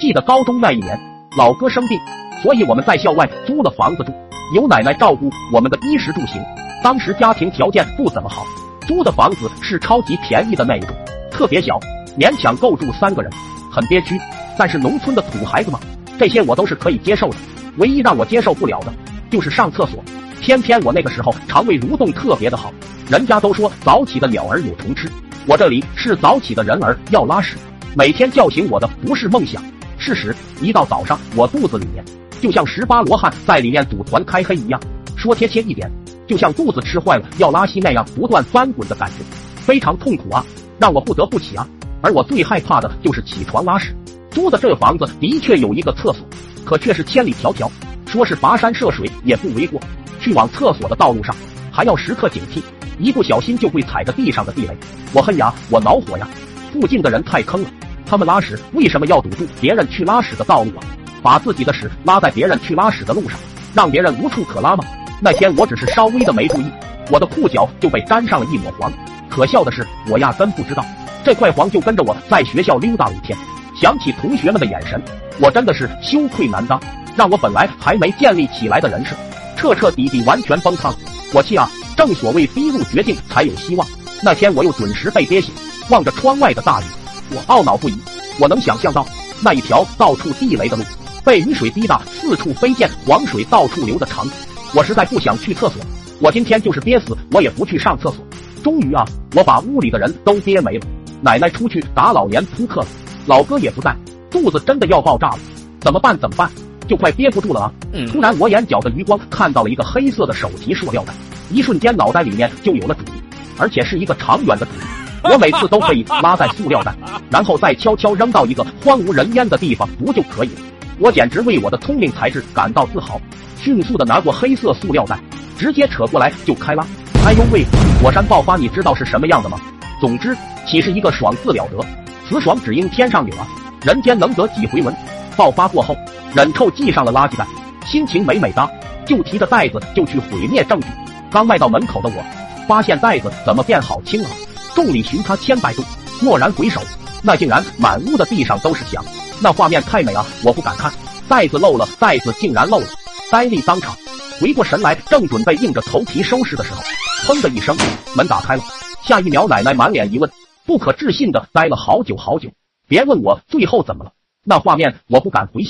记得高中那一年，老哥生病，所以我们在校外租了房子住，有奶奶照顾我们的衣食住行。当时家庭条件不怎么好，租的房子是超级便宜的那一种，特别小，勉强够住三个人，很憋屈。但是农村的土孩子嘛，这些我都是可以接受的。唯一让我接受不了的，就是上厕所。偏偏我那个时候肠胃蠕动特别的好，人家都说早起的鸟儿有虫吃，我这里是早起的人儿要拉屎。每天叫醒我的不是梦想，事实。一到早上，我肚子里面就像十八罗汉在里面组团开黑一样。说贴切一点，就像肚子吃坏了要拉稀那样不断翻滚的感觉，非常痛苦啊，让我不得不起啊。而我最害怕的就是起床拉屎。租的这房子的确有一个厕所，可却是千里迢迢，说是跋山涉水也不为过。去往厕所的道路上，还要时刻警惕，一不小心就会踩着地上的地雷。我恨呀，我恼火呀！附近的人太坑了，他们拉屎为什么要堵住别人去拉屎的道路啊？把自己的屎拉在别人去拉屎的路上，让别人无处可拉吗？那天我只是稍微的没注意，我的裤脚就被沾上了一抹黄。可笑的是，我压根不知道，这块黄就跟着我在学校溜达了一天。想起同学们的眼神，我真的是羞愧难当，让我本来还没建立起来的人设。彻彻底底完全崩塌，我气啊！正所谓逼入绝境才有希望。那天我又准时被憋醒，望着窗外的大雨，我懊恼不已。我能想象到那一条到处地雷的路，被雨水滴得四处飞溅，黄水到处流的场景。我实在不想去厕所，我今天就是憋死我也不去上厕所。终于啊，我把屋里的人都憋没了。奶奶出去打老年扑克了，老哥也不在，肚子真的要爆炸了，怎么办？怎么办？就快憋不住了啊！突然，我眼角的余光看到了一个黑色的手提塑料袋，一瞬间脑袋里面就有了主意，而且是一个长远的主意。我每次都可以拉在塑料袋，然后再悄悄扔到一个荒无人烟的地方，不就可以了？我简直为我的聪明才智感到自豪。迅速的拿过黑色塑料袋，直接扯过来就开拉。哎呦喂！火山爆发，你知道是什么样的吗？总之，岂是一个爽字了得？此爽只应天上有啊！人间能得几回闻？爆发过后。忍臭系上了垃圾袋，心情美美哒，就提着袋子就去毁灭证据。刚迈到门口的我，发现袋子怎么变好轻啊！众里寻他千百度，蓦然回首，那竟然满屋的地上都是翔，那画面太美啊！我不敢看，袋子漏了，袋子竟然漏了，呆立当场。回过神来，正准备硬着头皮收拾的时候，砰的一声，门打开了。下一秒，奶奶满脸疑问，不可置信的呆了好久好久。别问我最后怎么了，那画面我不敢回想。